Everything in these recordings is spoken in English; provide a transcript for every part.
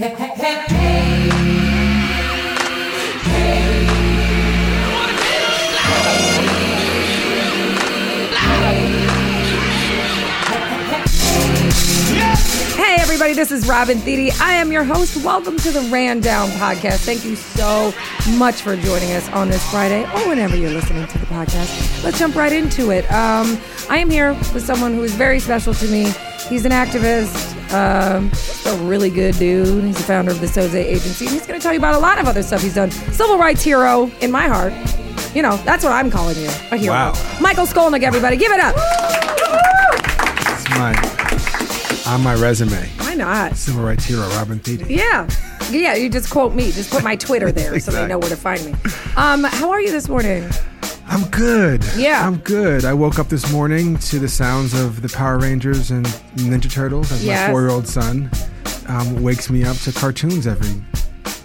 Hey, everybody, this is Robin Thede. I am your host. Welcome to the Rundown podcast. Thank you so much for joining us on this Friday or whenever you're listening to the podcast. Let's jump right into it. Um, I am here with someone who is very special to me. He's an activist, um, a really good dude. He's the founder of the Soze Agency. And he's going to tell you about a lot of other stuff he's done. Civil rights hero in my heart. You know, that's what I'm calling you a hero. Wow. Michael Skolnik, everybody. Give it up. It's my on my resume. Why not? Civil rights hero Robin Thede. Yeah. Yeah, you just quote me. Just put my Twitter there so they know where to find me. Um, how are you this morning? I'm good. Yeah. I'm good. I woke up this morning to the sounds of the Power Rangers and Ninja Turtles as Yes. my four-year-old son um, wakes me up to cartoons every.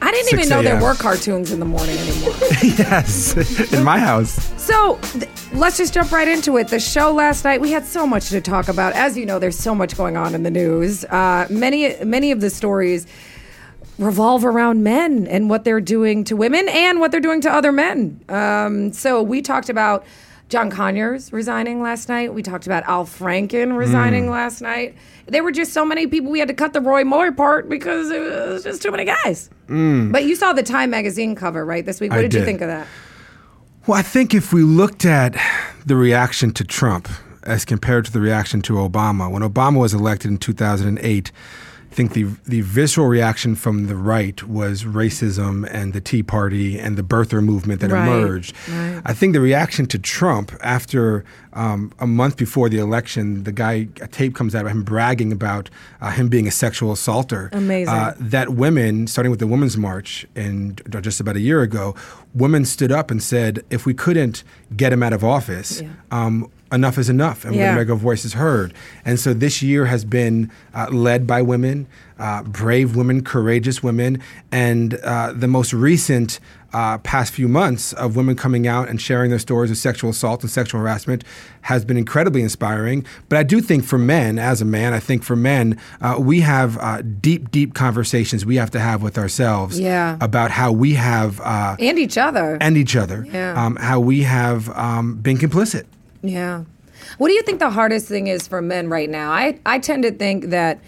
I didn't 6 even know there were cartoons in the morning anymore. yes, in my house. so th- let's just jump right into it. The show last night, we had so much to talk about. As you know, there's so much going on in the news. Uh, many, many of the stories revolve around men and what they're doing to women and what they're doing to other men. Um, so we talked about John Conyers resigning last night. We talked about Al Franken resigning last night. There were just so many people we had to cut the Roy Moore part because it was just too many guys. But you saw the Time magazine cover, right, this week. What I did, you think of that? Well, I think if we looked at the reaction to Trump as compared to the reaction to Obama, when Obama was elected in 2008, I think the the visceral reaction from the right was racism and the Tea Party and the birther movement that Right, emerged. right. I think the reaction to Trump after um, a month before the election, the guy a tape comes out of him bragging about uh, him being a sexual assaulter. Amazing. Uh, that women, starting with the Women's March in just about a year ago, women stood up and said, if we couldn't get him out of office, Yeah. um, enough is enough, and we're going to make our voices heard. And so this year has been uh, led by women, uh, brave women, courageous women, and uh, the most recent. Uh, past few months of women coming out and sharing their stories of sexual assault and sexual harassment has been incredibly inspiring. But I do think for men, as a man, I think for men, uh, we have uh, deep, deep conversations we have to have with ourselves Yeah. about how we have uh, And each other. and each other, Yeah. um, how we have um, been complicit. Yeah. What do you think the hardest thing is for men right now? I, I tend to think that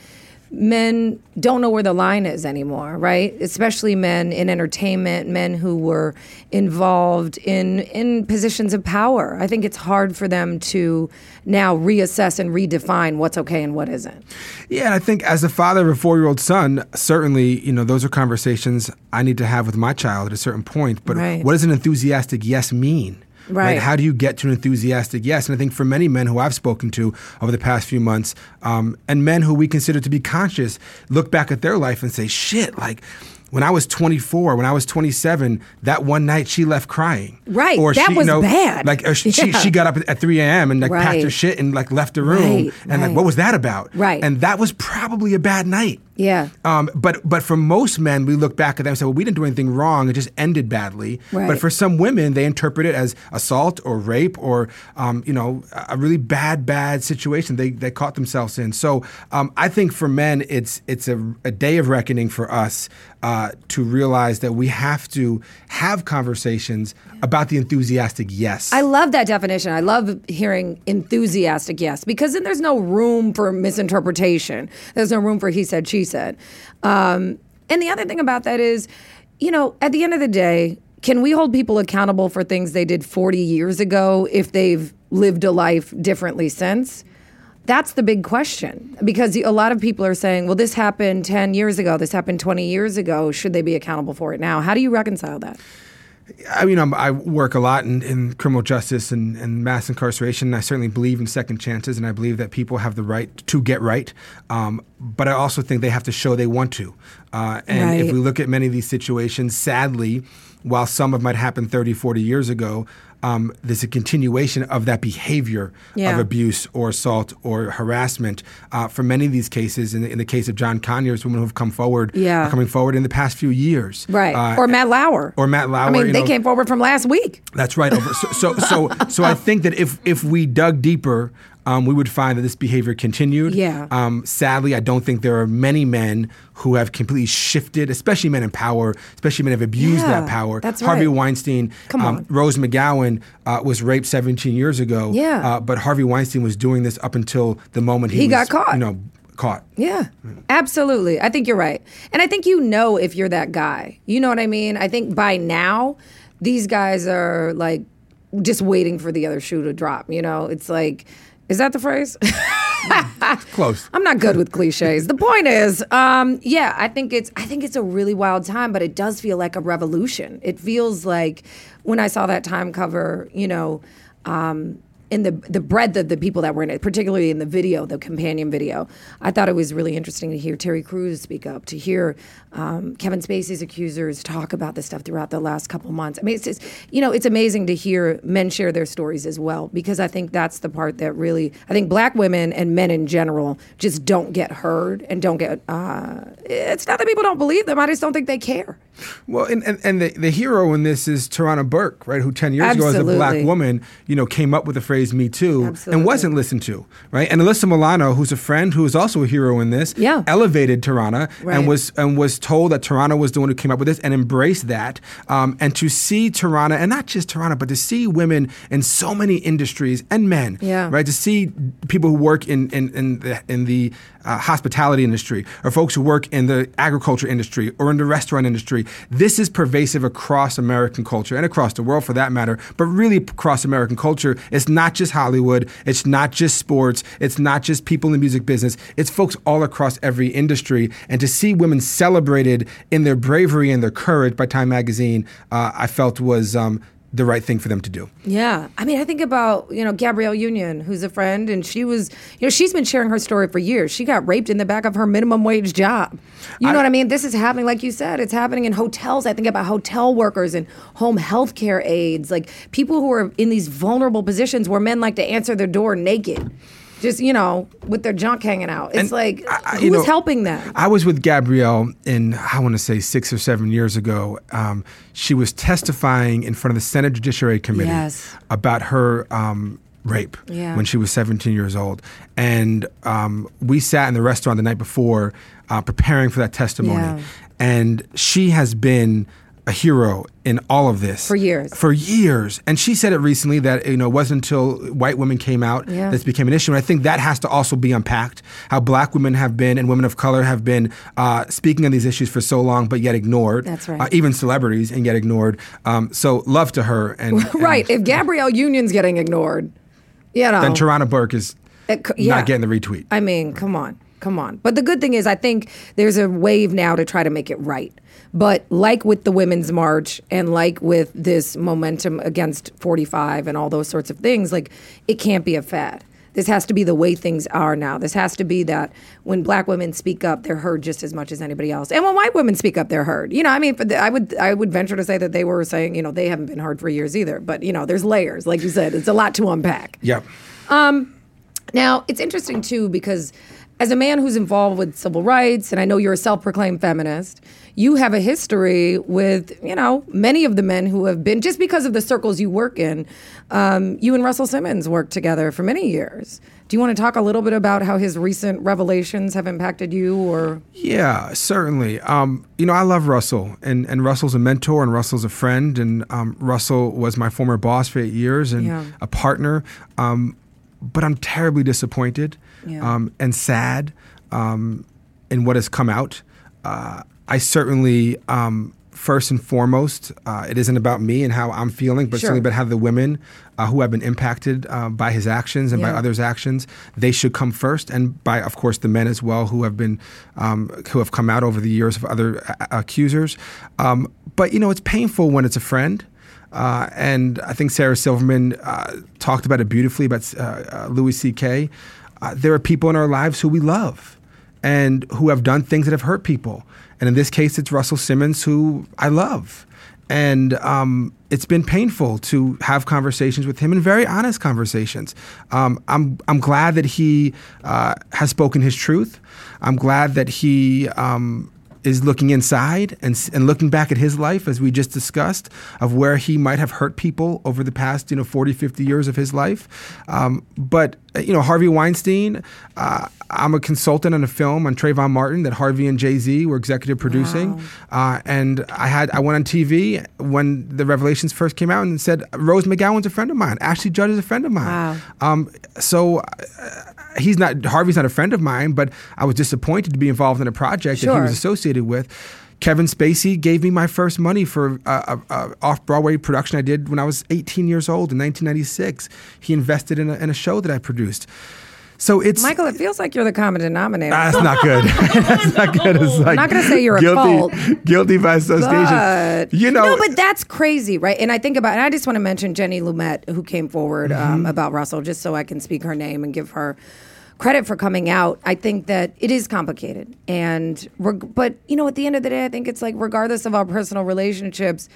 men don't know where the line is anymore, right? Especially men in entertainment, men who were involved in in positions of power. I think it's hard for them to now reassess and redefine what's okay and what isn't. Yeah, and I think as a father of a four-year-old son, certainly, you know, those are conversations I need to have with my child at a certain point. But Right. what does an enthusiastic yes mean? Right. How do you get to an enthusiastic yes? And I think for many men who I've spoken to over the past few months, um, and men who we consider to be conscious, look back at their life and say, "Shit!" Like when I was 24, when I was 27, that one night she left crying. Right, Or that she, you was know, bad. Like Yeah. she she got up at 3 a.m. and like packed her shit and like left the room. Right, and like, what was that about? Right. And that was probably a bad night. Yeah. Um, but but for most men, we look back at them and say, well, we didn't do anything wrong. It just ended badly. Right. But for some women, they interpret it as assault or rape or um, you know a really bad bad situation they they caught themselves in. So um, I think for men, it's it's a, a day of reckoning for us uh, to realize that we have to have conversations about the enthusiastic yes. I love that definition. I love hearing enthusiastic yes, because then there's no room for misinterpretation. There's no room for he said, she said. Um, and the other thing about that is, you know, at the end of the day, can we hold people accountable for things they did 40 years ago if they've lived a life differently since? That's the big question because a lot of people are saying, well, this happened 10 years ago, this happened 20 years ago. Should they be accountable for it now? How do you reconcile that? I mean, I'm, I work a lot in, in criminal justice and, and mass incarceration. And I certainly believe in second chances, and I believe that people have the right to get right. Um, but I also think they have to show they want to. Uh, and Right. if we look at many of these situations, sadly, while some of might happen 30, 40 years ago, um, there's a continuation of that behavior Yeah. of abuse or assault or harassment. Uh, for many of these cases, in the, in the case of John Conyers, women who have come forward, Yeah. are coming forward in the past few years. Right. Uh, or Matt Lauer. or Matt Lauer, I mean, they know. came forward from last week. That's right. So, so, so, so I think that if if we dug deeper, um, we would find that this behavior continued. Yeah. Um, sadly, I don't think there are many men who have completely shifted, especially men in power, especially men who have abused Yeah, that power. that's Harvey right. Weinstein, Come um, on. Rose McGowan uh, was raped 17 years ago. Yeah. Uh, but Harvey Weinstein was doing this up until the moment he, He was, got caught. You know, caught. Yeah, absolutely. I think you're right. And I think you know if you're that guy. You know what I mean? I think by now, these guys are like just waiting for the other shoe to drop. You know, it's like, is that the phrase? Close. I'm not good with cliches. The point is, um, yeah, I think it's I think it's a really wild time, but it does feel like a revolution. It feels like when I saw that time cover, you know, um, in the the breadth of the people that were in it, particularly in the video, the companion video, I thought it was really interesting to hear Terry Crews speak up, to hear um, Kevin Spacey's accusers talk about this stuff throughout the last couple months. I mean, it's just, you know, it's amazing to hear men share their stories as well because I think that's the part that really I think black women and men in general just don't get heard and don't get. Uh, it's not that people don't believe them; I just don't think they care. Well, and, and, and the, the hero in this is Tarana Burke, right? Who 10 years ago, as a black woman, you know, came up with the phrase Me Too Absolutely. and wasn't listened to, right? And Alyssa Milano, who's a friend who is also a hero in this, Yeah. elevated Tarana Right. and was and was told that Tarana was the one who came up with this and embraced that. Um, and to see Tarana, and not just Tarana, but to see women in so many industries and men, Yeah. right? To see people who work in, in, in the, in the uh, hospitality industry or folks who work in the agriculture industry or in the restaurant industry. This is pervasive across American culture and across the world for that matter, but really across American culture. It's not just Hollywood, it's not just sports, it's not just people in the music business, it's folks all across every industry. And to see women celebrated in their bravery and their courage by Time Magazine, uh, I felt was. Um, the right thing for them to do. Yeah. I mean, I think about, you know, Gabrielle Union, who's a friend, and she was, you know, she's been sharing her story for years. She got raped in the back of her minimum wage job. You know what I mean? This is happening, like you said, it's happening in hotels. I think about hotel workers and home health care aides, like people who are in these vulnerable positions where men like to answer their door naked. Just, you know, with their junk hanging out. It's And like, I- I- who's know, helping them? I was with Gabrielle in, I want to say six or seven years ago. Um, she was testifying in front of the Senate Judiciary Committee Yes. about her um, rape Yeah. when she was 17 years old. And um, we sat in the restaurant the night before uh, preparing for that testimony. Yeah. And she has been a hero in all of this For years. For years, and she said it recently that you know it wasn't until white women came out Yeah. this became an issue. And I think that has to also be unpacked. How black women have been and women of color have been uh, speaking on these issues for so long, but yet ignored. That's right. Uh, even celebrities and yet ignored. Um, so love to her. And, and right. If Gabrielle Union's getting ignored, you know. then Tarana Burke is c- yeah. not getting the retweet. I mean, come on, come on. But the good thing is, I think there's a wave now to try to make it right. But like with the Women's March and like with this momentum against 45 and all those sorts of things, like it can't be a fad. This has to be the way things are now. This has to be that when black women speak up, they're heard just as much as anybody else. And when white women speak up, they're heard. You know, I mean, for the, I would I would venture to say that they were saying, you know, they haven't been heard for years either. But you know, there's layers, like you said, it's a lot to unpack. yep. Um, now, it's interesting too because as a man who's involved with civil rights, and I know you're a self proclaimed feminist, you have a history with, you know, many of the men who have been, just because of the circles you work in, um, you and Russell Simmons worked together for many years. Do you want to talk a little bit about how his recent revelations have impacted you or? Yeah, certainly. Um, you know, I love Russell, and, and Russell's a mentor, and Russell's a friend, and um, Russell was my former boss for eight years and Yeah. a partner. Um, but I'm terribly disappointed Yeah. um, and sad um, in what has come out. Uh, I certainly, um, first and foremost, uh, it isn't about me and how I'm feeling, but Sure. certainly about how the women uh, who have been impacted uh, by his actions and by others' actions, they should come first, and by, of course, the men as well who have been um, who have come out over the years of other uh, accusers. Um, but you know, it's painful when it's a friend. Uh, and I think Sarah Silverman uh, talked about it beautifully about uh, uh, Louis C.K. Uh, there are people in our lives who we love and who have done things that have hurt people. And in this case, it's Russell Simmons, who I love. And um, it's been painful to have conversations with him and very honest conversations. Um, I'm, I'm glad that he uh, has spoken his truth. I'm glad that he um, is looking inside and and looking back at his life as we just discussed of where he might have hurt people over the past you know 40 50 years of his life. Um, but uh, you know Harvey Weinstein uh, I'm a consultant on a film on Trayvon Martin that Harvey and Jay-Z were executive producing. Uh, and I had I went on TV when the revelations first came out and said Rose McGowan's a friend of mine. Ashley Judd is a friend of mine. Wow. um, so uh, he's not Harvey's not a friend of mine, but I was disappointed to be involved in a project that he was associated with. Kevin Spacey gave me my first money for a, a, a off Broadway production I did when I was 18 years old in 1996. He invested in a, in a show that I produced. So it's Michael, it feels like you're the common denominator. that's not good. that's not good. It's like I'm not gonna say you're guilty, fault. guilty by association. But you know, no, but that's crazy, right? And I think about, and I just want to mention Jenny Lumet, who came forward Mm-hmm. um, about Russell, just so I can speak her name and give her credit for coming out. I think that it is complicated, and reg- but you know, at the end of the day, I think it's like regardless of our personal relationships,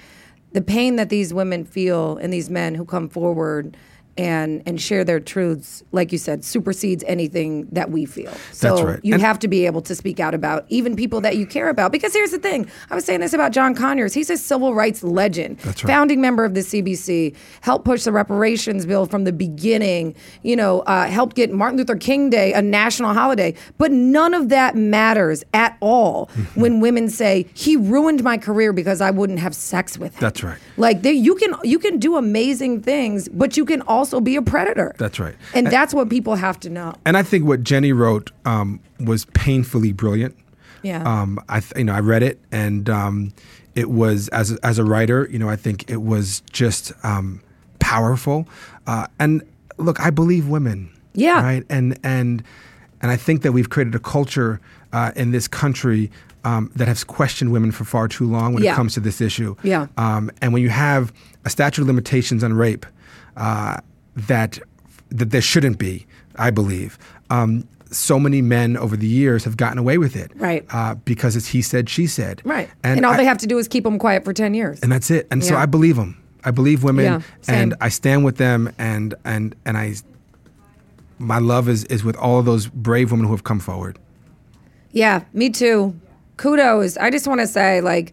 the pain that these women feel and these men who come forward. And, and share their truths, like you said, supersedes anything that we feel. So That's right. you And- have to be able to speak out about even people that you care about. Because here's the thing I was saying this about John Conyers. He's a civil rights legend, That's right. founding member of the CBC, helped push the reparations bill from the beginning, you know, uh, helped get Martin Luther King Day a national holiday. But none of that matters at all Mm-hmm. when women say, he ruined my career because I wouldn't have sex with him. That's right. Like they, you can you can do amazing things, but you can also be a predator. That's right. And that's what people have to know. and I think what Jenny wrote um, was painfully brilliant. Yeah. Um, I th- you know I read it and um, it was as a, as a writer you know I think it was just um, powerful uh, and look I believe women. Yeah. Right. And and and I think that we've created a culture uh, in this country. Um, that has questioned women for far too long when Yeah. it comes to this issue. Yeah. Um, and when you have a statute of limitations on rape uh, that that there shouldn't be, I believe. Um, so many men over the years have gotten away with it, Right. Uh, because it's he said, she said, Right. And, all I- they have to do is keep them quiet for 10 years. and that's it. And so I believe them. I believe women, Yeah, and I stand with them, and and and I. My love is is with all of those brave women who have come forward. Yeah, me too. Kudos. I just want to say, like,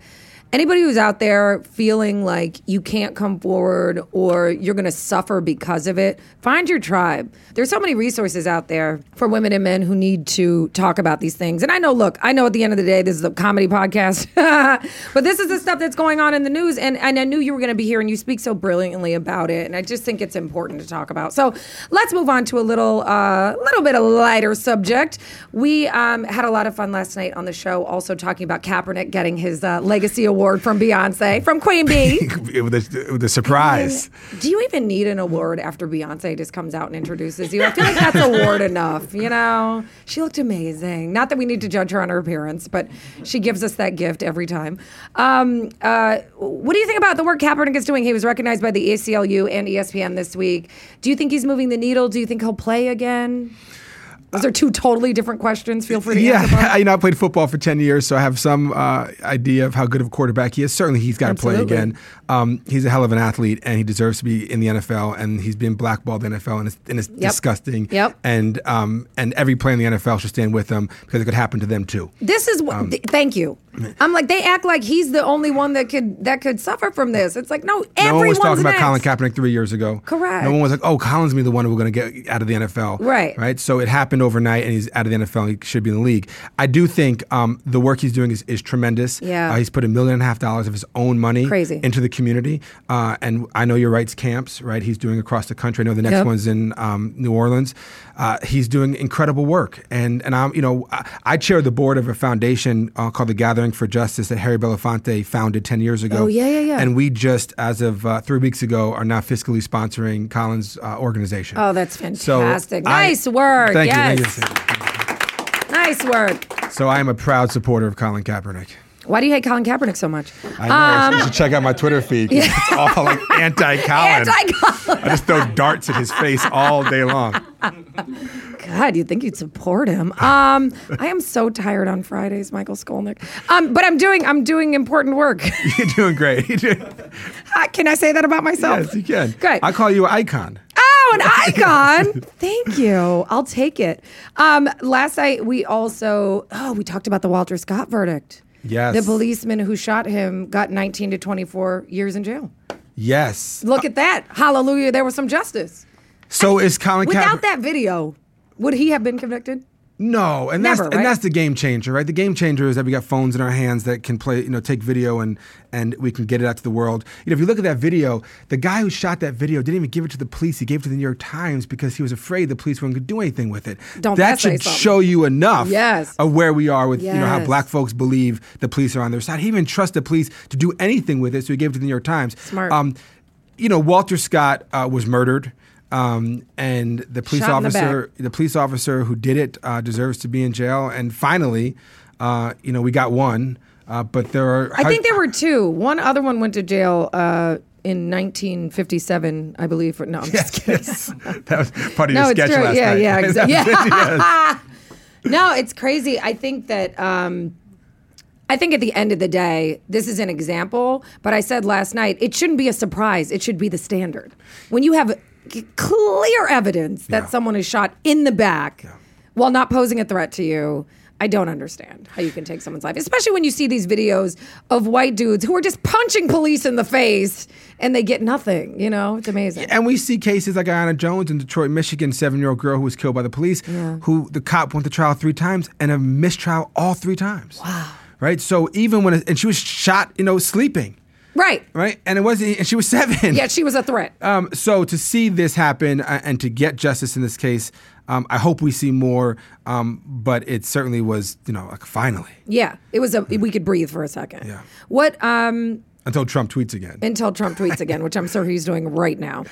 anybody who's out there feeling like you can't come forward or you're going to suffer because of it, find your tribe. There's so many resources out there for women and men who need to talk about these things. And I know, look, I know at the end of the day, this is a comedy podcast, but this is the stuff that's going on in the news. And, and I knew you were going to be here and you speak so brilliantly about it. And I just think it's important to talk about. So let's move on to a little, uh, little bit of a lighter subject. We um, had a lot of fun last night on the show, also talking about Kaepernick getting his uh, legacy award from Beyonce, from Queen Bee. the, a, with a surprise. Do you even need an award after Beyonce just comes out and introduces you? I feel like that's award enough, you know? She looked amazing. Not that we need to judge her on her appearance, but she gives us that gift every time. Um, uh, what do you think about the work Kaepernick is doing? He was recognized by the ACLU and ESPN this week. Do you think he's moving the needle? Do you think he'll play again? Those are two totally different questions. Feel free to Yeah, answer. I, you know, I played football for ten years, so I have some uh, idea of how good of a quarterback he is. Certainly, he's got to play again. Um, he's a hell of an athlete, and he deserves to be in the NFL. And he's been blackballed in the NFL, and it's, and it's disgusting. Yep. And um, and every player in the NFL should stand with him because it could happen to them too. This is what. Um, th- thank you. I'm like they act like he's the only one that could that could suffer from this. It's like no, No one everyone's was talking about next. Colin Kaepernick three years ago. Correct. No one was like, "Oh, Colin's me the one who we're going to get out of the NFL." Right. Right. So it happened overnight, and he's out of the NFL. He should be in the league. I do think um, the work he's doing is, is tremendous. Yeah. Uh, he's put a million and a half dollars of his own money Crazy. into the community, uh, and I know your rights camps. Right. He's doing across the country. I know the next Yep. one's in um, New Orleans. Uh, he's doing incredible work, and and I'm you know I, I chair the board of a foundation uh, called the Gathering for Justice that Harry Belafonte founded ten years ago. Oh, yeah, yeah, yeah. And we just, as of uh, three weeks ago, are now fiscally sponsoring Colin's uh, organization. Oh, that's So fantastic. I- nice work. Thank yes. you. Thank you. Nice work. So I am a proud supporter of Colin Kaepernick. Why do you hate Colin Kaepernick so much? I know. you should check out my Twitter feed. 'cause It's all like anti-Colin. Anti-Colin. I just throw darts at his face all day long. God, you'd think you'd support him. Um, I am so tired on Fridays, Michael Skolnik. Um, but I'm doing I'm doing important work. You're doing great. You're doing- Can I say that about myself? yes, you can. Great. I call you an icon. Oh, an icon. Thank you. I'll take it. Um, last night we also oh we talked about the Walter Scott verdict. Yes. The policeman who shot him got 19 to 24 years in jail. Yes. Look at that. Hallelujah. There was some justice. So is Colin Without Kaepernick? that video, would he have been convicted? No, and that's right? and that's the game changer, right? The game changer is that we got phones in our hands that can play, you know, take video and and we can get it out to the world. You know, if you look at that video, the guy who shot that video didn't even give it to the police. He gave it to the New York Times because he was afraid the police weren't going to do anything with it. Don't that that should show you enough Yes. of where we are with you know how black folks believe the police are on their side. He even trust the police to do anything with it, so he gave it to the New York Times. Smart. Um, you know, Walter Scott uh, was murdered. Um, and the police Shot in the officer, the, police officer who did it, uh, deserves to be in jail. And finally, uh, you know, we got one, uh, but there are. I think there were two. One other one went to jail uh, in 1957, I believe. For, no, I'm just kidding. that was part of No, your it's sketch true. last Yeah, night. yeah, exactly. Yes. No, it's crazy. I think that um, I think at the end of the day, this is an example. But I said last night, it shouldn't be a surprise. It should be the standard. When you have clear evidence that Yeah. someone is shot in the back while not posing a threat to you. I don't understand how you can take someone's life, especially when you see these videos of white dudes who are just punching police in the face and they get nothing. You know, it's amazing. And we see cases like Aiyana Jones in Detroit, Michigan, seven-year-old girl who was killed by the police, who the cop went to trial three times and a mistrial all three times. Wow. Right. So even when, and she was shot, you know, sleeping. Right. Right. And it wasn't, and she was seven. Yeah, she was a threat. Um, so to see this happen uh, and to get justice in this case, um, I hope we see more. Um, but it certainly was, you know, like finally Yeah, it was a we could breathe for a second. Yeah. What um until Trump tweets again. until Trump tweets again, which I'm sure he's doing right now.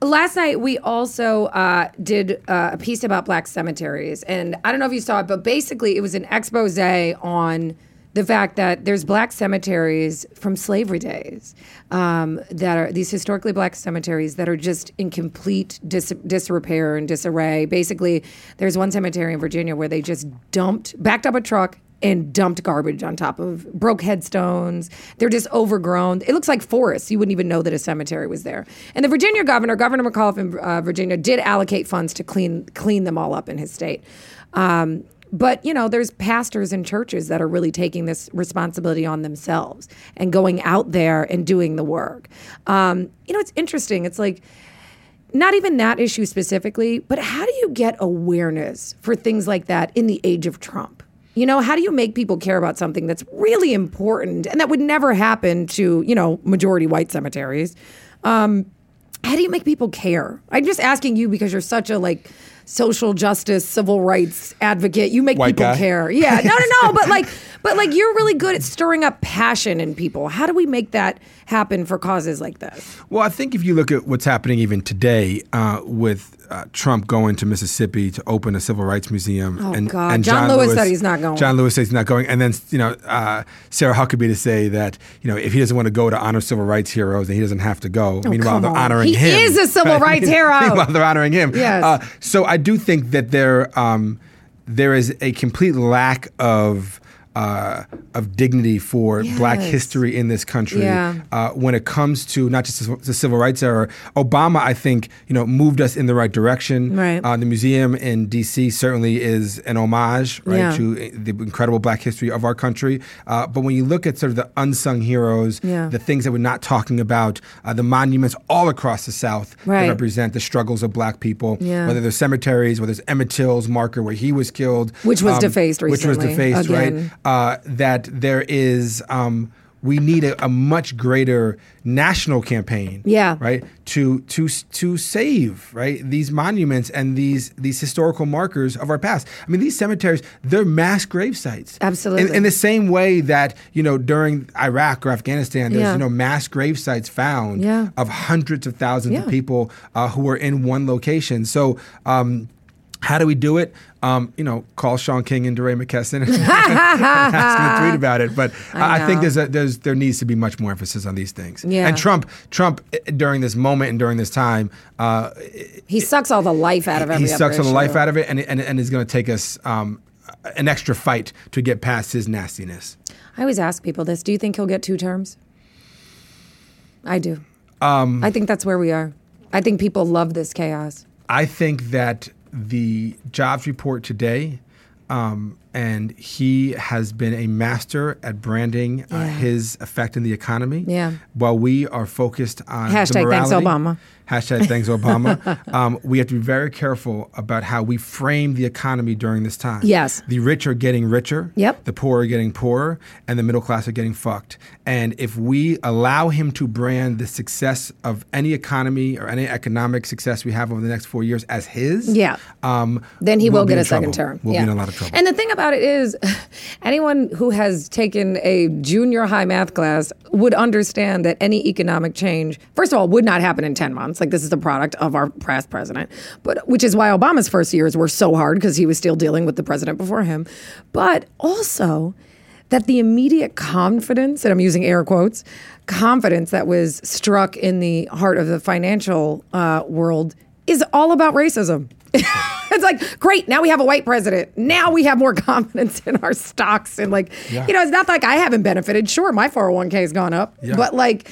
Last night we also uh, did uh, a piece about black cemeteries, and I don't know if you saw it, but basically it was an expose on the fact that there's black cemeteries from slavery days um, that are these historically black cemeteries that are just in complete dis- disrepair and disarray. Basically, there's one cemetery in Virginia where they just dumped, backed up a truck and dumped garbage on top of broke headstones. They're just overgrown. It looks like forests. You wouldn't even know that a cemetery was there. And the Virginia governor, Governor McAuliffe in uh, Virginia, did allocate funds to clean clean them all up in his state. Um, but you know, there's pastors and churches that are really taking this responsibility on themselves and going out there and doing the work. Um, you know, it's interesting. It's like not even that issue specifically, but how do you get awareness for things like that in the age of Trump? You know, how do you make people care about something that's really important and that would never happen to, you know, majority white cemeteries? Um, how do you make people care? I'm just asking you because you're such a like social justice, civil rights advocate. You make White people guy. care. Yeah. No, no, no. but like but like you're really good at stirring up passion in people. How do we make that happen for causes like this? Well, I think if you look at what's happening even today uh, with uh, Trump going to Mississippi to open a civil rights museum, Oh, and, God. and John Lewis said he's not going. John Lewis says he's not going, and then you know uh, Sarah Huckabee to say that you know if he doesn't want to go to honor civil rights heroes, then he doesn't have to go. Meanwhile, Oh, come they're on. honoring He him. is a civil rights hero. Meanwhile, they're honoring him. Yes. Uh, so I do think that there um, there is a complete lack of. Uh, of dignity for Black history in this country Yeah. uh, when it comes to not just the civil rights era. Obama, I think, you know, moved us in the right direction. Right. Uh, the museum in D.C. certainly is an homage, right, Yeah. to the incredible Black history of our country. Uh, but when you look at sort of the unsung heroes, Yeah. the things that we're not talking about, uh, the monuments all across the South Right. that represent the struggles of Black people, whether they're cemeteries, whether it's Emmett Till's marker where he was killed, um, Which was defaced recently. which was defaced, again. right? Uh, that there is. Um, we need a, a much greater national campaign, Yeah. right, to to to save right these monuments and these these historical markers of our past. I mean, these cemeteries they're mass grave sites, Absolutely. In, in the same way that you know during Iraq or Afghanistan, there's Yeah. you know mass grave sites found Yeah. of hundreds of thousands Yeah. of people uh, who were in one location. So. Um, how do we do it? Um, you know, call Shaun King and DeRay McKesson and ask them to tweet about it. But I, I think there's a, there's there needs to be much more emphasis on these things. Yeah. And Trump Trump eh, during this moment and during this time, uh, He sucks all the life out of it. he sucks all the life out of it, and and, and is going to take us um, an extra fight to get past his nastiness. I always ask people this: Do you think he'll get two terms? I do. Um, I think that's where we are. I think people love this chaos. I think that the jobs report today um, and he has been a master at branding uh, his effect in the economy. Yeah. While we are focused on the Hashtag thanks, Obama. Hashtag thanks Obama. um, we have to be very careful about how we frame the economy during this time. Yes. The rich are getting richer. Yep. The poor are getting poorer, and the middle class are getting fucked. And if we allow him to brand the success of any economy or any economic success we have over the next four years as his, Yeah. um, then he we'll will get a second term. We'll Yeah. be in a lot of trouble. And the thing about it is, anyone who has taken a junior high math class would understand that any economic change, first of all, would not happen in 10 months. Like, this is the product of our past president, but which is why Obama's first years were so hard because he was still dealing with the president before him. But also, that the immediate confidence, and I'm using air quotes, confidence that was struck in the heart of the financial uh, world is all about racism. it's like, great, now we have a white president. Now we have more confidence in our stocks. And, like, Yeah. you know, it's not like I haven't benefited. Sure, my 401k has gone up. Yeah. But, like,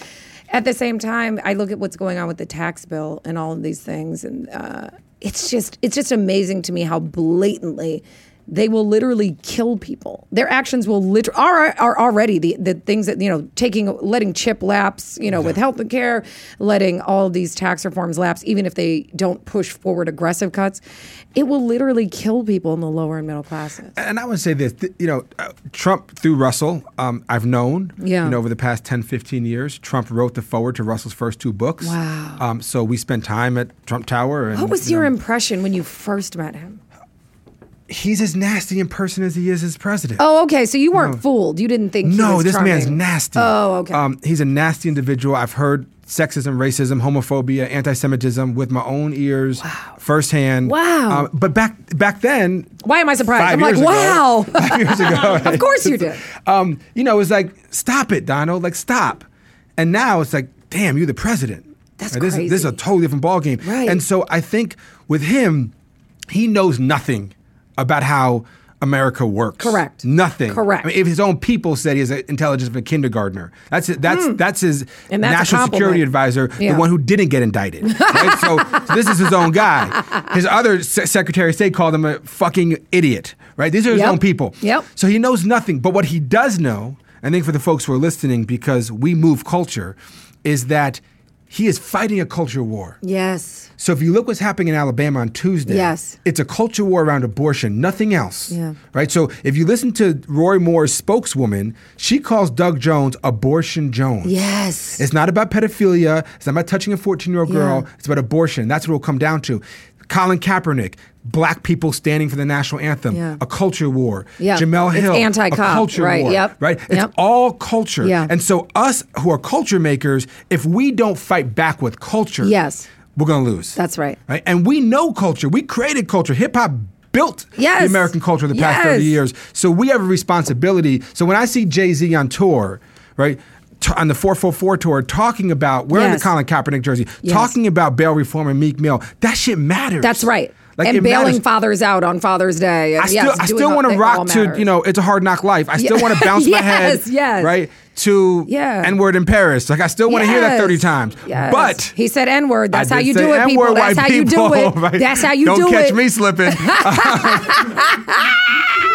at the same time, I look at what's going on with the tax bill and all of these things. And uh, it's just, it's just amazing to me how blatantly they will literally kill people. Their actions will literally are, are already the, the things that you know taking letting chip lapse, you know, with health care, letting all these tax reforms lapse, even if they don't push forward aggressive cuts, it will literally kill people in the lower and middle classes. And I would say this, th- you know, uh, Trump through Russell, um, I've known, Yeah. you know, over the past 10, 15 years, Trump wrote the forward to Russell's first two books. Wow. Um, so we spent time at Trump Tower. And, What was you your know, impression when you first met him? He's as nasty in person as he is as president. Oh, okay. So you weren't fooled. You didn't think he no, this man's nasty. Oh, okay. Um, he's a nasty individual. I've heard sexism, racism, homophobia, anti-Semitism with my own ears, firsthand. Wow. Um, but back back then, Why am I surprised? five I'm years like, ago, wow. five years ago, of course you did. um, you know, it was like, stop it, Donald. Like, stop. And now it's like, damn, you're the president. That's Right, this, Is, this is a totally different ballgame. Right. And so I think with him, he knows nothing about how America works. Correct. Nothing. Correct. I mean, if his own people said he has the intelligence of a kindergartner, that's it. That's hmm. that's his that's national security advisor, Yeah. the one who didn't get indicted. Right? so, so this is his own guy. His other se- Secretary of State called him a fucking idiot. Right? These are his Yep. own people. Yep. So he knows nothing. But what he does know, I think for the folks who are listening, because we move culture, is that he is fighting a culture war. Yes. So if you look what's happening in Alabama on Tuesday, Yes. it's a culture war around abortion, nothing else. Yeah. Right? So if you listen to Roy Moore's spokeswoman, she calls Doug Jones abortion Jones. Yes. It's not about pedophilia, it's not about touching a 14-year-old girl, Yeah. it's about abortion. That's what it'll come down to. Colin Kaepernick, black people standing for the national anthem, Yeah. a culture war. Yeah. Jemele It's Hill, anti-cop, a culture right, war. yep, Right? It's yep. all culture. Yeah. And so us who are culture makers, if we don't fight back with culture, Yes. we're gonna lose. That's right. Right? And we know culture. We created culture. Hip hop built Yes. the American culture the past Yes. 30 years. So we have a responsibility. So when I see Jay-Z on tour, right? T- On the 444 tour, talking about wearing Yes. the Colin Kaepernick jersey, Yes. talking about bail reform and Meek Mill, that shit matters. That's right. Like, and bailing matters. fathers out on Father's Day. I still, yes, I still want to rock to, you know, it's a hard knock life. I still want to bounce my head, Yes, yes. right, to Yeah. N word in Paris. Like, I still want to hear that 30 times. But he said N word. That's how you do it, people. That's how you do it. That's how you Don't do catch me slipping.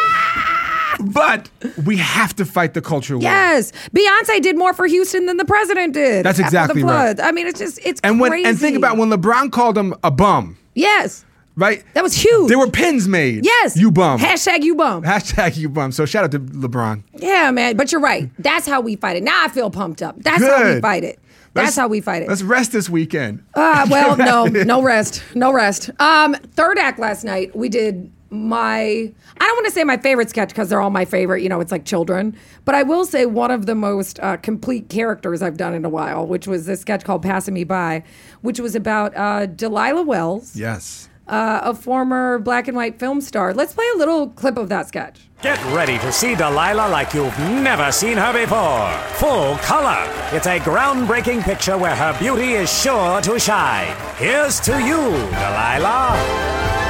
but we have to fight the culture war. Yes, Beyonce did more for Houston than the president did. That's exactly the right. I mean, it's just it's And when crazy. and think about when LeBron called him a bum, yes, right? that was huge. There were pins made. yes, You bum. Hashtag you bum. Hashtag you bum. So shout out to LeBron. yeah, man. But you're right. That's how we fight it. Now I feel pumped up. That's how we fight it. That's Let's- how we fight it. Let's rest this weekend. Uh, well, no, no rest, no rest. Um, third act last night, we did my. I don't want to say my favorite sketch because they're all my favorite. You know, it's like children. But I will say one of the most uh, complete characters I've done in a while, which was this sketch called "Passing Me By," which was about uh, Delilah Wells, yes. uh, a former black and white film star. Let's play a little clip of that sketch. Get ready to see Delilah like you've never seen her before. Full color. It's a groundbreaking picture where her beauty is sure to shine. Here's to you, Delilah.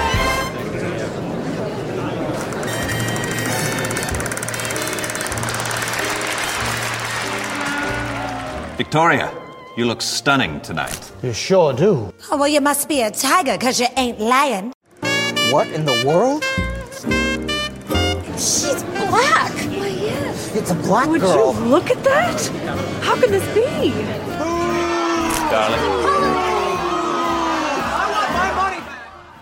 Victoria, you look stunning tonight. You sure do. Oh, well, you must be a tiger because you ain't lying. What in the world? She's black. Why, yes. It's a black Would girl. you look at that? How can this be? Darling.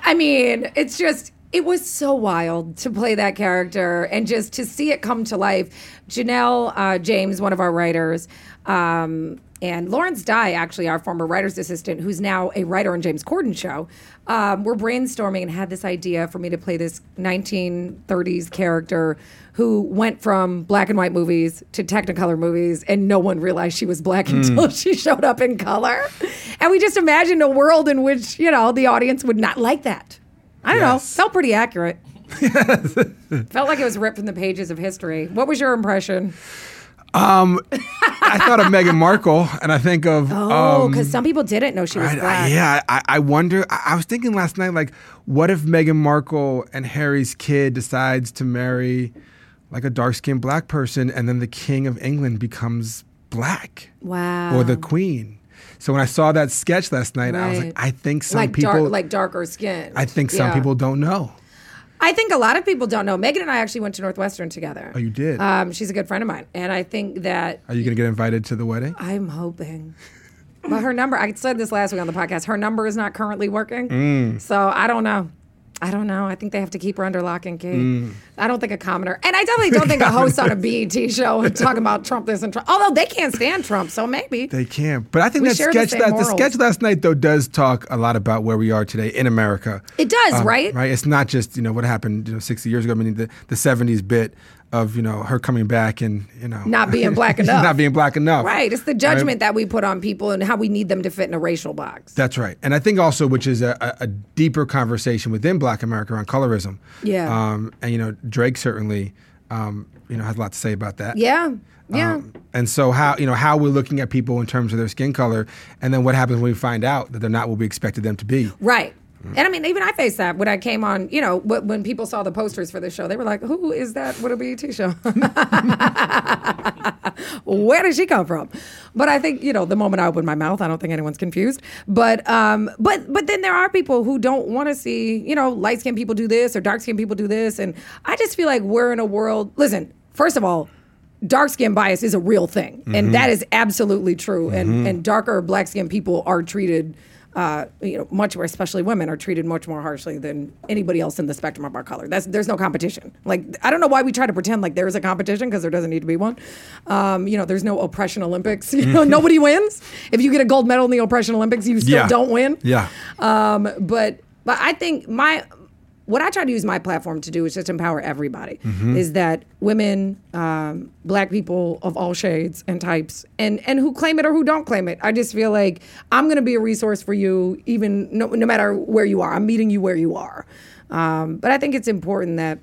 I mean, it's just it was so wild to play that character and just to see it come to life. Janelle uh, James, one of our writers, um, and Lawrence Dye, actually our former writer's assistant, who's now a writer on James Corden show, um, were brainstorming and had this idea for me to play this 1930s character who went from black and white movies to Technicolor movies, and no one realized she was black until she showed up in color. And we just imagined a world in which you know the audience would not like that. I don't know. Yes. Felt pretty accurate. Felt like it was ripped from the pages of history. What was your impression? I thought of Meghan Markle, and I think of Oh, um, because some people didn't know she was I- I- black. yeah, I, I wonder. I, I was thinking last night, like, what if Meghan Markle and Harry's kid decides to marry like a dark skinned black person, and then the king of England becomes black, Wow. or the queen. So when I saw that sketch last night, I was like, I think some like people, dark, like darker skin. I think some Yeah. people don't know. I think a lot of people don't know. Meghan and I actually went to Northwestern together. Oh, you did? Um, she's a good friend of mine, and I think that Are you going to get invited to the wedding? I'm hoping. But her number, I said this last week on the podcast, her number is not currently working. Mm. So I don't know. I don't know. I think they have to keep her under lock and key. Mm. I don't think a commoner, and I definitely don't think a host on a BET show talking about Trump this and Trump. Although they can't stand Trump, so maybe. They can't. But I think We that the sketch same that the sketch last night though does talk a lot about where we are today in America. It does, Um, right? Right. It's not just you know what happened you know 60 years ago. I mean the the 70s bit of you know her coming back and you know Not being black enough. not being black enough. Right. It's the judgment that we put on people and how we need them to fit in a racial box. That's right. And I think also, which is a, a, a deeper conversation within Black America around colorism. Yeah. Um, and you know Drake certainly um, you know has a lot to say about that. yeah. Yeah. Um, and so how you know how we're looking at people in terms of their skin color, and then what happens when we find out that they're not what we expected them to be. Right. And I mean, even I faced that when I came on, you know, wh- when people saw the posters for the show, they were like, who is that? What a BET show? Where did she come from? But I think, you know, the moment I open my mouth, I don't think anyone's confused. But um, but but then there are people who don't want to see, you know, light skinned people do this or dark skinned people do this. And I just feel like we're in a world, listen, first of all, dark skin bias is a real thing. And that is absolutely true. And and darker black skinned people are treated uh, you know, much more, especially women, are treated much more harshly than anybody else in the spectrum of our color. That's there's no competition. Like I don't know why we try to pretend like there is a competition because there doesn't need to be one. Um, you know, there's no oppression Olympics. You know, nobody wins. If you get a gold medal in the oppression Olympics, you still Yeah. don't win. Yeah. Um, but but I think my what I try to use my platform to do is just empower everybody. Is that women, um, black people of all shades and types, and and who claim it or who don't claim it. I just feel like I'm going to be a resource for you, even no, no matter where you are. I'm meeting you where you are. Um, but I think it's important that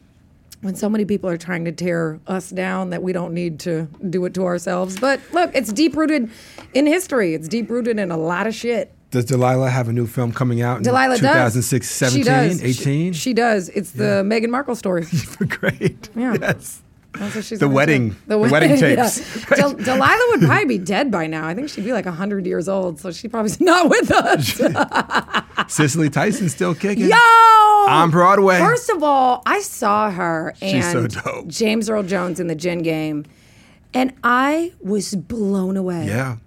when so many people are trying to tear us down that we don't need to do it to ourselves. But look, it's deep rooted in history. It's deep rooted in a lot of shit. Does Delilah have a new film coming out in Delilah 2006, does. She does. 18? She, she does. It's the Meghan Markle story. Great. Yeah. Yes. That's what she's The wedding- do. the wedding yeah. Del- Delilah would probably be dead by now. I think she'd be like 100 years old, so she probably's not with us. Cicely Tyson still kicking. Yo! On Broadway. First of all, I saw her and so. James Earl Jones in the Gin Game, and I was blown away. Yeah.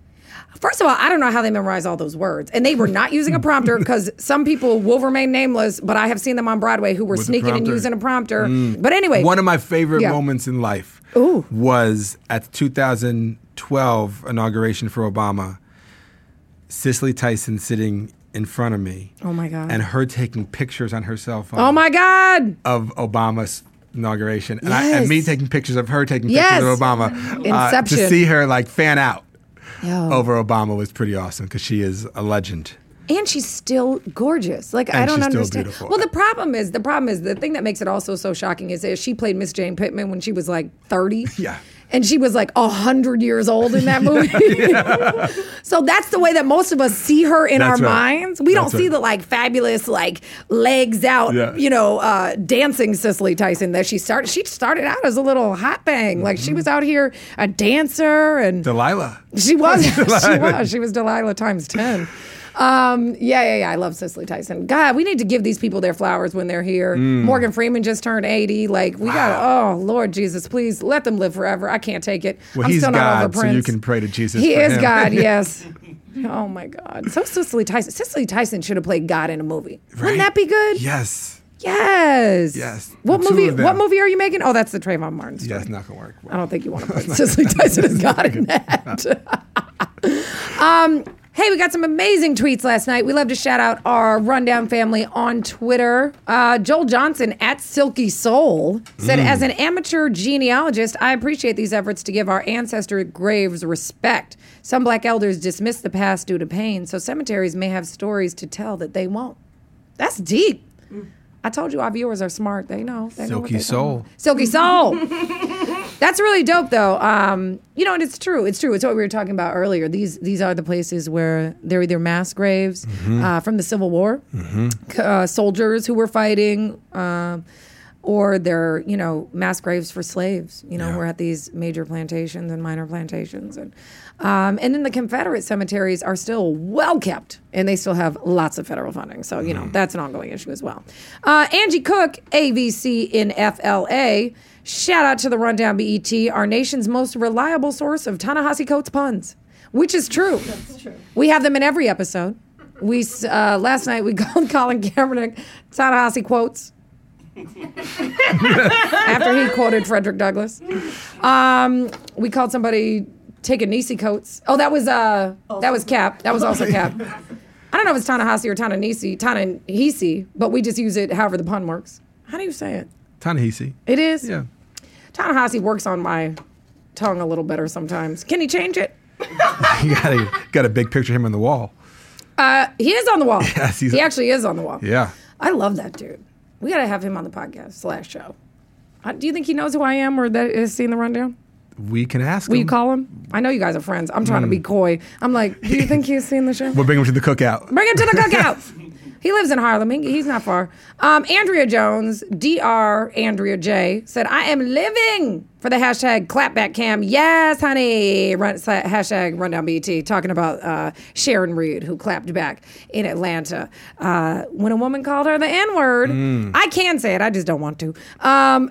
First of all, I don't know how they memorize all those words. And they were not using a prompter because some people will remain nameless, but I have seen them on Broadway who were With sneaking and. Mm. using a prompter. But anyway, One of my favorite Yeah. moments in life Ooh. was at the 2012 inauguration for Obama. Cicely Tyson sitting in front of me. Oh my God. And her taking pictures on her cell phone oh my God. of Obama's inauguration. And, I, and me taking pictures of her taking Yes. pictures of Obama. Uh, to see her like fan out Yo. over Obama was pretty awesome because she is a legend. And she's still gorgeous. Like I don't understand. beautiful. Well, the problem is the problem is the thing that makes it also so shocking is that she played Miss Jane Pittman when she was like thirty. Yeah. And she was like a hundred years old in that movie. so that's the way that most of us see her in That's our right. minds. We don't That's see right. the like fabulous, like legs out, Yeah. you know, uh, dancing Cicely Tyson that she started. She started out as a little hot bang. Like Mm-hmm. she was out here a dancer and Delilah. she was. she was. She was Delilah times ten. Um, yeah, yeah, yeah. I love Cicely Tyson. God, we need to give these people their flowers when they're here. Mm. Morgan Freeman just turned 80. Like, we got, oh, Lord Jesus, please let them live forever. I can't take it. Well, I'm he's still not God, over so you can pray to Jesus He is him. God, yes. Oh my God. So Cicely Tyson. Cicely Tyson should have played God in a movie. Right? Wouldn't that be good? Yes. Yes. Yes. What movie? What movie are you making? Oh, that's the Trayvon Martin story. Yeah, it's not gonna work. I don't think you want to put Cicely Tyson as God in that. um, hey, we got some amazing tweets last night. We love to shout out our Rundown family on Twitter. Uh, Joel Johnson at Silky Soul said, As an amateur genealogist, I appreciate these efforts to give our ancestor graves respect. Some black elders dismiss the past due to pain, so cemeteries may have stories to tell that they won't. That's deep. I told you our viewers are smart. They know. They Silky they soul. Silky Soul. That's really dope, though. Um, you know, and it's true. It's true. It's what we were talking about earlier. These these are the places where they're either mass graves uh, from the Civil War, c- uh, soldiers who were fighting, uh, or they're you know mass graves for slaves. You know, Yeah. we're at these major plantations and minor plantations, and um, and then the Confederate cemeteries are still well kept, and they still have lots of federal funding. So you know that's an ongoing issue as well. Uh, Angie Cook, AVC in FLA. Shout out to the Rundown BET, our nation's most reliable source of Ta-Nehisi Coates puns, which is true. That's true. We have them in every episode. We uh, last night we called Colin Kaepernick Ta-Nehisi quotes after he quoted Frederick Douglass. Um, we called somebody take a Nisi coats. Oh, that was uh, that was Kap. That was also Kap. I don't know if it's Ta-Nehisi or Ta-Nehisi, Ta-Nehisi, but we just use it however the pun works. How do you say it? Ta-Nehisi. It is. Yeah. Ta-Nehisi works on my tongue a little better sometimes. Can he change it? You got a got a big picture of him on the wall. Uh, he is on the wall. Yes, he's- he actually is on the wall. Yeah. I love that dude. We got to have him on the podcast slash show. Uh, do you think he knows who I am or that has seen the rundown? We can ask Will him. you call him? I know you guys are friends. I'm trying to be coy. I'm like, do you think he's seen the show? We'll bring him to the cookout. Bring him to the cookout. he lives in Harlem. He's not far. Um, Andrea Jones, Dr. Andrea J, said, I am living for the hashtag clapback cam. Yes, honey. Run, hashtag rundown BT. Talking about uh, Sharon Reed, who clapped back in Atlanta uh, when a woman called her the N word. I can say it, I just don't want to. Um,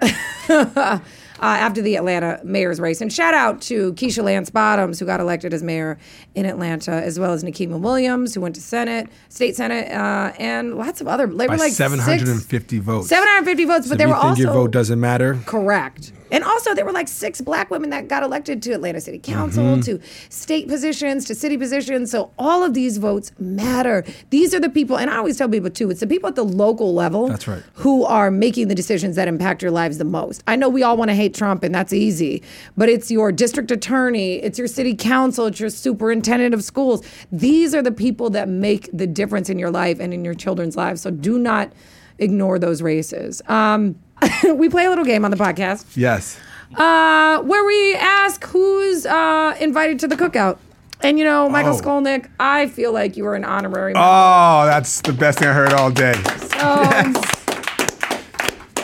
uh, after the Atlanta mayor's race. And shout out to Keisha Lance Bottoms, who got elected as mayor in Atlanta, as well as Nikema Williams, who went to Senate, state Senate, uh, and lots of other. They By were like 750 six, votes. 750 votes, So but they were also your vote doesn't matter. Correct. And also, there were like six black women that got elected to Atlanta City Council, Mm-hmm. to state positions, to city positions. So all of these votes matter. These are the people, and I always tell people too, it's the people at the local level That's right. who are making the decisions that impact your lives the most. I know we all want to hate Trump, and that's easy, but it's your district attorney, it's your city council, it's your superintendent of schools. These are the people that make the difference in your life and in your children's lives. So do not ignore those races. Um, we play a little game on the podcast Yes. uh, where we ask who's uh, invited to the cookout. And you know, Michael Oh. Skolnik, I feel like you are an honorary. member. Oh, that's the best thing I heard all day. So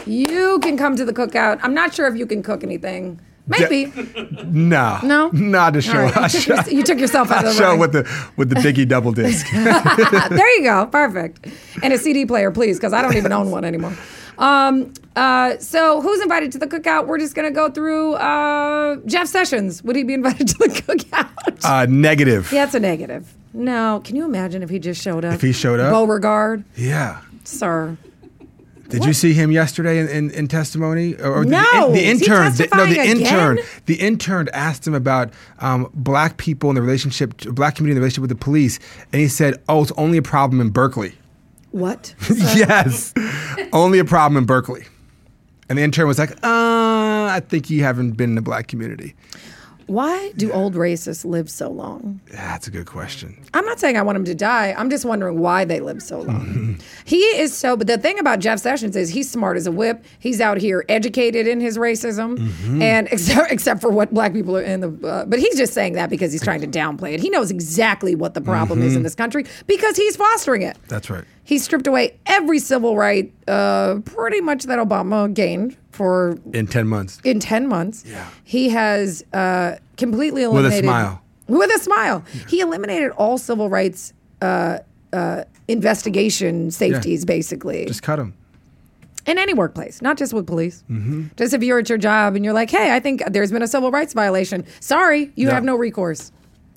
you can come to the cookout. I'm not sure if you can cook anything. Maybe. No. No? Not to show. right, you, took your- you took yourself out of the show with the with the Biggie double disc. there you go. Perfect. And a CD player, please, because I don't even own one anymore. Um, uh, so who's invited to the cookout? We're just gonna go through uh, Jeff Sessions. Would he be invited to the cookout? uh, negative. yeah, it's a negative. No. Can you imagine if he just showed up? If he showed up? Beauregard, Yeah. sir. Did you see him yesterday in, in, in testimony? Or, No. the, the intern. the- no, the testifying intern. The intern asked him about um, black people in the relationship, black community in the relationship with the police, and he said, "Oh, it's only a problem in Berkeley." What? yes, only a problem in Berkeley. And the intern was like, "Uh, I think you haven't been in the black community." Why do old racists live so long? That's a good question. I'm not saying I want him to die. I'm just wondering why they live so long. he is so, but the thing about Jeff Sessions is he's smart as a whip. He's out here educated in his racism, and except, except for what black people are in the, uh, but he's just saying that because he's trying to downplay it. He knows exactly what the problem is in this country because he's fostering it. That's right. He stripped away every civil right, uh, pretty much that Obama gained for In ten months. in 10 months. Yeah. He has uh, completely a eliminated. smile. With a smile. He eliminated all civil rights uh, uh, investigation safeties, basically, Just cut them. in any workplace, not just with police. Just if you're at your job and you're like, hey, I think there's been a civil rights violation. Sorry, you No. have no recourse.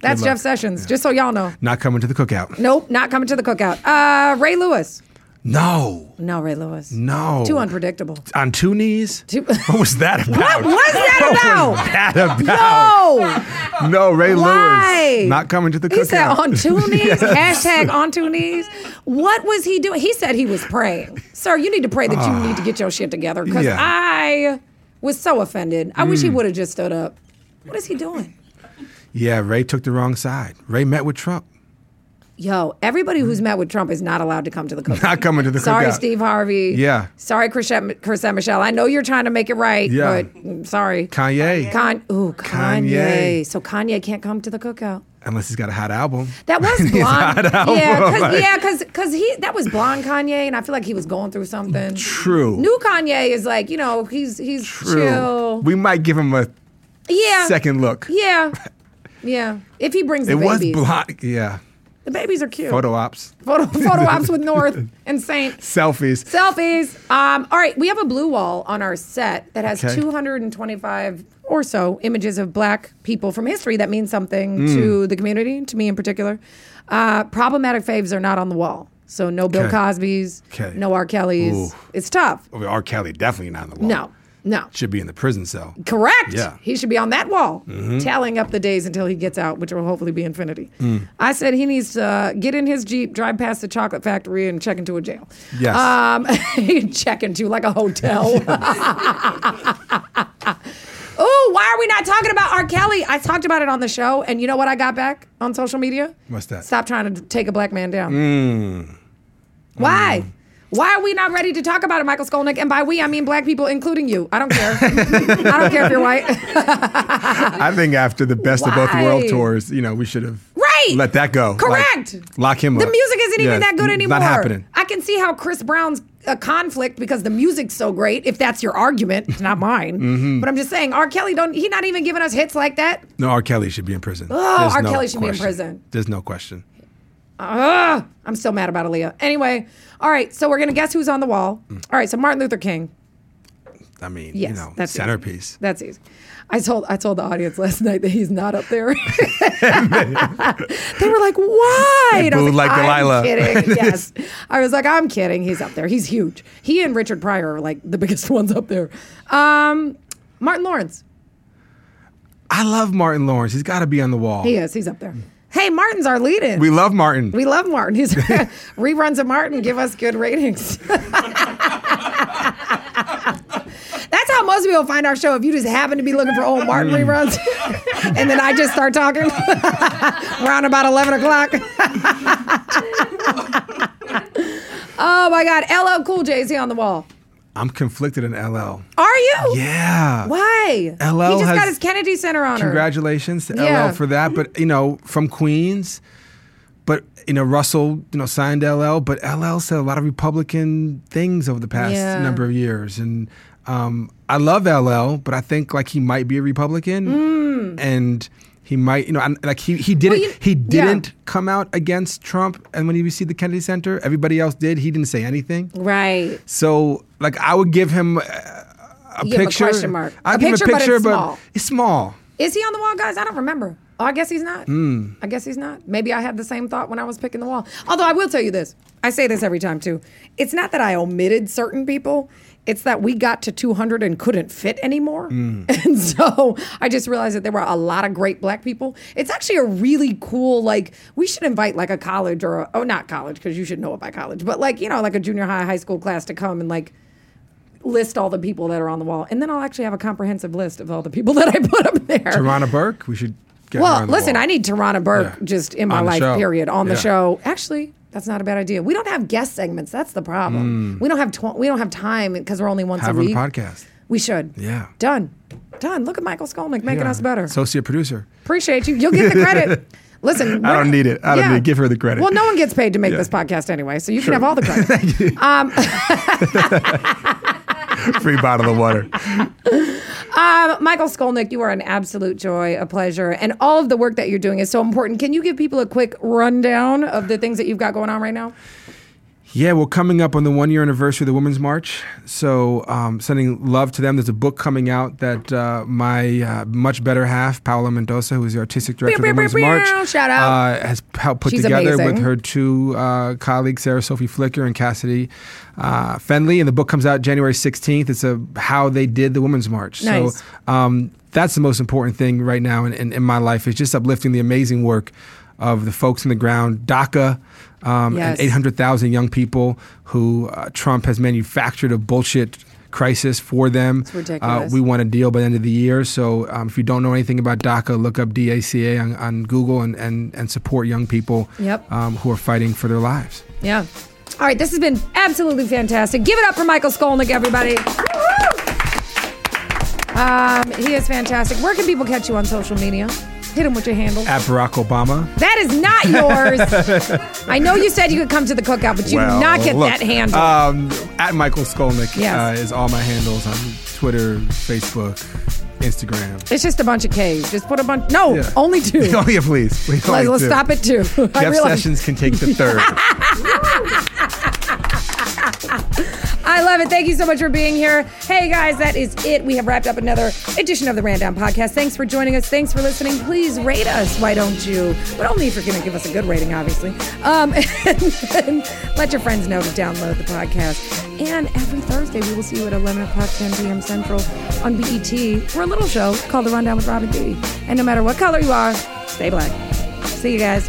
That's. Jeff Sessions, just so y'all know. Not coming to the cookout. Nope, not coming to the cookout. Uh, Ray Lewis. No. No, Ray Lewis. No. Too unpredictable. On two knees? Too- What was that about? What was that about? What was that about? No. No, Ray Why? Lewis. Not coming to the cookout. He said on two knees. Hashtag on two knees. What was he doing? He said he was praying. Sir, you need to pray that you need to get your shit together because Yeah. I was so offended. I wish he Mm. would have just stood up. What is he doing? Yeah, Ray took the wrong side. Ray met with Trump. Yo, everybody who's met with Trump is not allowed to come to the cookout. Not coming to the cookout. Sorry, cookout. Steve Harvey. Yeah. Sorry, Chrisette, Chrisette Michele. I know you're trying to make it right, Yeah. but mm, sorry. Kanye. Con- ooh, Kanye. Kanye. So Kanye can't come to the cookout. Unless he's got a hot album. That was He's blonde. hot album, yeah, because like- yeah, he that was blonde Kanye, and I feel like he was going through something. True. New Kanye is like you know he's he's True. chill. We might give him a yeah. second look. Yeah. Yeah. If he brings the It was babies, blonde. Yeah. the babies are cute. Photo ops. photo, photo ops with North and Saint. Selfies. Selfies. Um, all right, we have a blue wall on our set that has Okay. 225 or so images of black people from history that mean something Mm. to the community, to me in particular. Uh, problematic faves are not on the wall. So no Bill Okay. Cosby's, Okay. no R. Kelly's. Ooh. It's tough. R. Kelly definitely not on the wall. No, no. Should be in the prison cell. Correct. Yeah. Mm-hmm. He should be on that wall, tallying up the days until he gets out, which will hopefully be infinity. Mm. I said he needs to uh, get in his Jeep, drive past the chocolate factory, and check into a jail. Yes. Um, check into like a hotel. oh, why are we not talking about R. Kelly? I talked about it on the show, and you know what I got back on social media? What's that? Stop trying to take a black man down. Mm. Why? Why are we not ready to talk about it, Michael Skolnik? And by we, I mean black people, including you. I don't care. I don't care if you're white. I think after the best of both world tours, you know, we should have Right. let that go. Like, Correct. lock him up. The music isn't Yeah, even that good anymore. Not happening. I can see how Chris Brown's a conflict because the music's so great. If that's your argument, it's not mine. Mm-hmm. But I'm just saying, R. Kelly don't. He not even giving us hits like that. No, R. Kelly should be in prison. Oh, There's R. no Kelly should be in prison. There's no question. Ugh, I'm still mad about Aaliyah. Anyway, all right. So we're gonna guess who's on the wall. Mm. All right. So Martin Luther King. I mean, Yes, you know, that's easy. centerpiece. That's easy. I told I told the audience last night that he's not up there. they were like, "Why?" And I was like "I'm Delilah." Kidding. Yes, I was like, "I'm kidding." He's up there. He's huge. He and Richard Pryor are like the biggest ones up there. Um, Martin Lawrence. I love Martin Lawrence. He's got to be on the wall. He is. He's up there. Hey, Martin's our lead-in. We love Martin. We love Martin. He's reruns of Martin give us good ratings. That's how most people find our show. If you just happen to be looking for old Martin Mm. reruns, and then I just start talking around about eleven o'clock. oh my God, LL Cool J is he on the wall? I'm conflicted in LL. Are you? Yeah. Why? LL He just has- got his Kennedy Center honor. Congratulations to Yeah. LL for that. But you know, from Queens, but you know, Russell, you know, signed LL, but LL said a lot of Republican things over the past Yeah. number of years, and um, I love LL, but I think like he might be a Republican, and he might, you know, and, like he he didn't Mm. Well, you- he didn't come out against Trump, and when he received the Kennedy Center, everybody else did. He didn't say anything. Right. So like I would give him. Uh, a Give him a picture. question mark. I'll A give picture, him but a picture, it's small. it's small. Is he on the wall, guys? I don't remember. Oh, I guess he's not. Hmm. I guess he's not. Maybe I had the same thought when I was picking the wall. Although I will tell you this. I say this every time too. It's not that I omitted certain people. It's that we got to 200 and couldn't fit anymore. Hmm. And so I just realized that there were a lot of great black people. It's actually a really cool, like, we should invite like a college or, a, oh, not college, because you should know it by college, but like, you know, like a junior high, high school class to come and like, list all the people that are on the wall, and then I'll actually have a comprehensive list of all the people that I put up there. Tarana Burke, we should get her well, listen, wall. I need Tarana Burke Yeah. just in my life, show. period, on the show. Actually, that's not a bad idea. We don't have guest segments. That's the problem. We don't have tw- we don't have time because we're only once have a her on the week. podcast. We should. Yeah. Done. Done. Look at Michael Skolnik making Yeah. us better. Associate producer. Appreciate you. You'll get the credit. Listen, I don't need it. I don't need- to give her the credit. Well, no one gets paid to make Yeah. this podcast anyway, so you Sure. can have all the credit. um, Free bottle of water. Um, Michael Skolnik, you are an absolute joy, a pleasure, and all of the work that you're doing is so important. Can you give people a quick rundown of the things that you've got going on right now? Yeah, we're coming up on the one year anniversary of the Women's March. So, um, sending love to them. There's a book coming out that uh, my uh, much better half, Paola Mendoza, who is the artistic director of the Women's March. Shout out. Uh, has helped put She's together amazing. with her two uh, colleagues, Sarah Sophie Flicker and Cassady uh, Fendlay. And the book comes out January 16th. It's a how they did the Women's March. Nice. So, um, that's the most important thing right now in, in, in my life is just uplifting the amazing work of the folks on the ground. DACA um, Yes. and 800,000 young people who uh, Trump has manufactured a bullshit crisis for them. It's ridiculous. Uh, we want a deal by the end of the year. So um, if you don't know anything about DACA, look up DACA on, on Google and, and, and support young people Yep. um, who are fighting for their lives. Yeah. All right, this has been absolutely fantastic. Give it up for Michael Skolnik, everybody. Um, he is fantastic. Where can people catch you on social media? Hit him with your handle. At Barack Obama. That is not yours. I know you said you could come to the cookout, but you did not get look, that handle. Um, at Michael Skolnik Yes. uh, is all my handles on Twitter, Facebook, Instagram. it's just a bunch of K's. Just put a bunch. No, Yeah. only two. oh, yeah, please. please Let's, let's stop at two. Jeff Sessions can take the third. I love it. Thank you so much for being here. Hey guys, that is it. We have wrapped up another edition of the Rundown Podcast. Thanks for joining us. Thanks for listening. Please rate us. Why don't you? But only if you're going to give us a good rating, obviously. Um, and, then let your friends know to download the podcast. And every Thursday, we will see you at 11 o'clock, 10 p.m. Central on BET for a little show called The Rundown with Robin D. And no matter what color you are, stay black. See you guys.